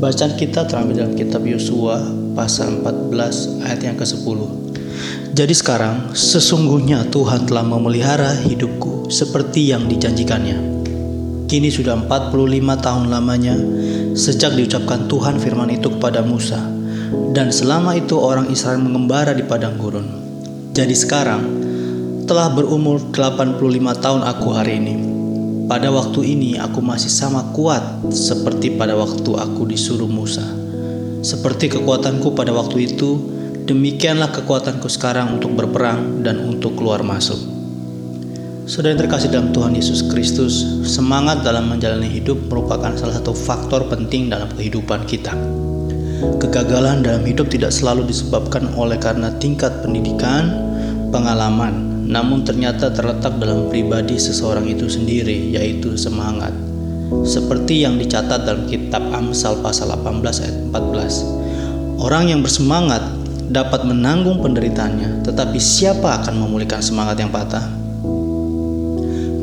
Bacaan kita terambil dalam kitab Yosua pasal 14 ayat yang ke-10. Jadi sekarang sesungguhnya Tuhan telah memelihara hidupku seperti yang dijanjikannya. Kini sudah 45 tahun lamanya sejak diucapkan Tuhan firman itu kepada Musa dan selama itu orang Israel mengembara di padang gurun. Jadi sekarang telah berumur 85 tahun aku hari ini pada waktu ini aku masih sama kuat seperti pada waktu aku disuruh Musa. Seperti kekuatanku pada waktu itu, demikianlah kekuatanku sekarang untuk berperang dan untuk keluar masuk. Saudara yang terkasih dalam Tuhan Yesus Kristus, semangat dalam menjalani hidup merupakan salah satu faktor penting dalam kehidupan kita. Kegagalan dalam hidup tidak selalu disebabkan oleh karena tingkat pendidikan, pengalaman, namun ternyata terletak dalam pribadi seseorang itu sendiri, yaitu semangat. Seperti yang dicatat dalam kitab Amsal pasal 18 ayat 14. Orang yang bersemangat dapat menanggung penderitaannya, tetapi siapa akan memulihkan semangat yang patah?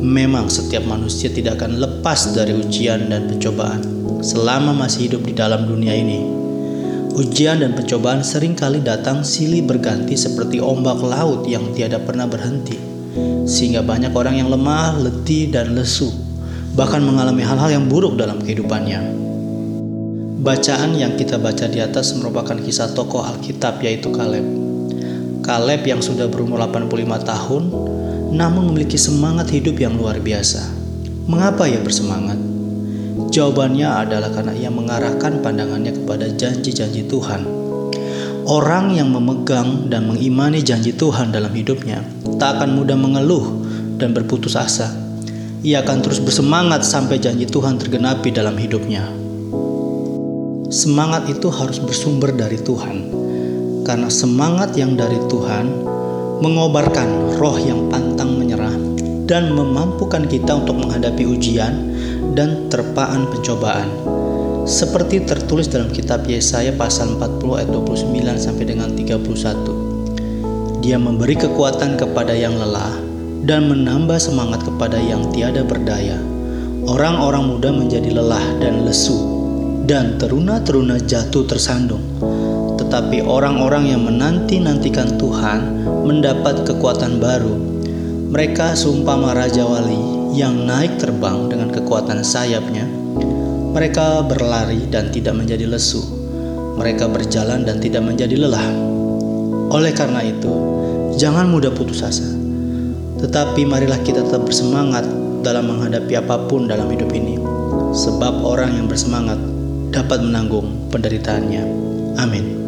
Memang setiap manusia tidak akan lepas dari ujian dan pencobaan selama masih hidup di dalam dunia ini. Ujian dan pencobaan sering kali datang silih berganti seperti ombak laut yang tiada pernah berhenti, sehingga banyak orang yang lemah, letih, dan lesu, bahkan mengalami hal-hal yang buruk dalam kehidupannya. Bacaan yang kita baca di atas merupakan kisah tokoh Alkitab yaitu Kaleb. Kaleb yang sudah berumur 85 tahun, namun memiliki semangat hidup yang luar biasa. Mengapa ia bersemangat? Jawabannya adalah karena ia mengarahkan pandangannya kepada janji-janji Tuhan. Orang yang memegang dan mengimani janji Tuhan dalam hidupnya tak akan mudah mengeluh dan berputus asa. Ia akan terus bersemangat sampai janji Tuhan tergenapi dalam hidupnya. Semangat itu harus bersumber dari Tuhan, karena semangat yang dari Tuhan mengobarkan roh yang pantang menyerah dan memampukan kita untuk menghadapi ujian dan terpaan pencobaan. Seperti tertulis dalam kitab Yesaya pasal 40 ayat 29 sampai dengan 31. Dia memberi kekuatan kepada yang lelah dan menambah semangat kepada yang tiada berdaya. Orang-orang muda menjadi lelah dan lesu dan teruna-teruna jatuh tersandung. Tetapi orang-orang yang menanti-nantikan Tuhan mendapat kekuatan baru. Mereka seumpama raja wali yang naik terbang dengan kekuatan sayapnya. Mereka berlari dan tidak menjadi lesu. Mereka berjalan dan tidak menjadi lelah. Oleh karena itu, jangan mudah putus asa. Tetapi marilah kita tetap bersemangat dalam menghadapi apa pun dalam hidup ini. Sebab orang yang bersemangat dapat menanggung penderitaannya. Amin.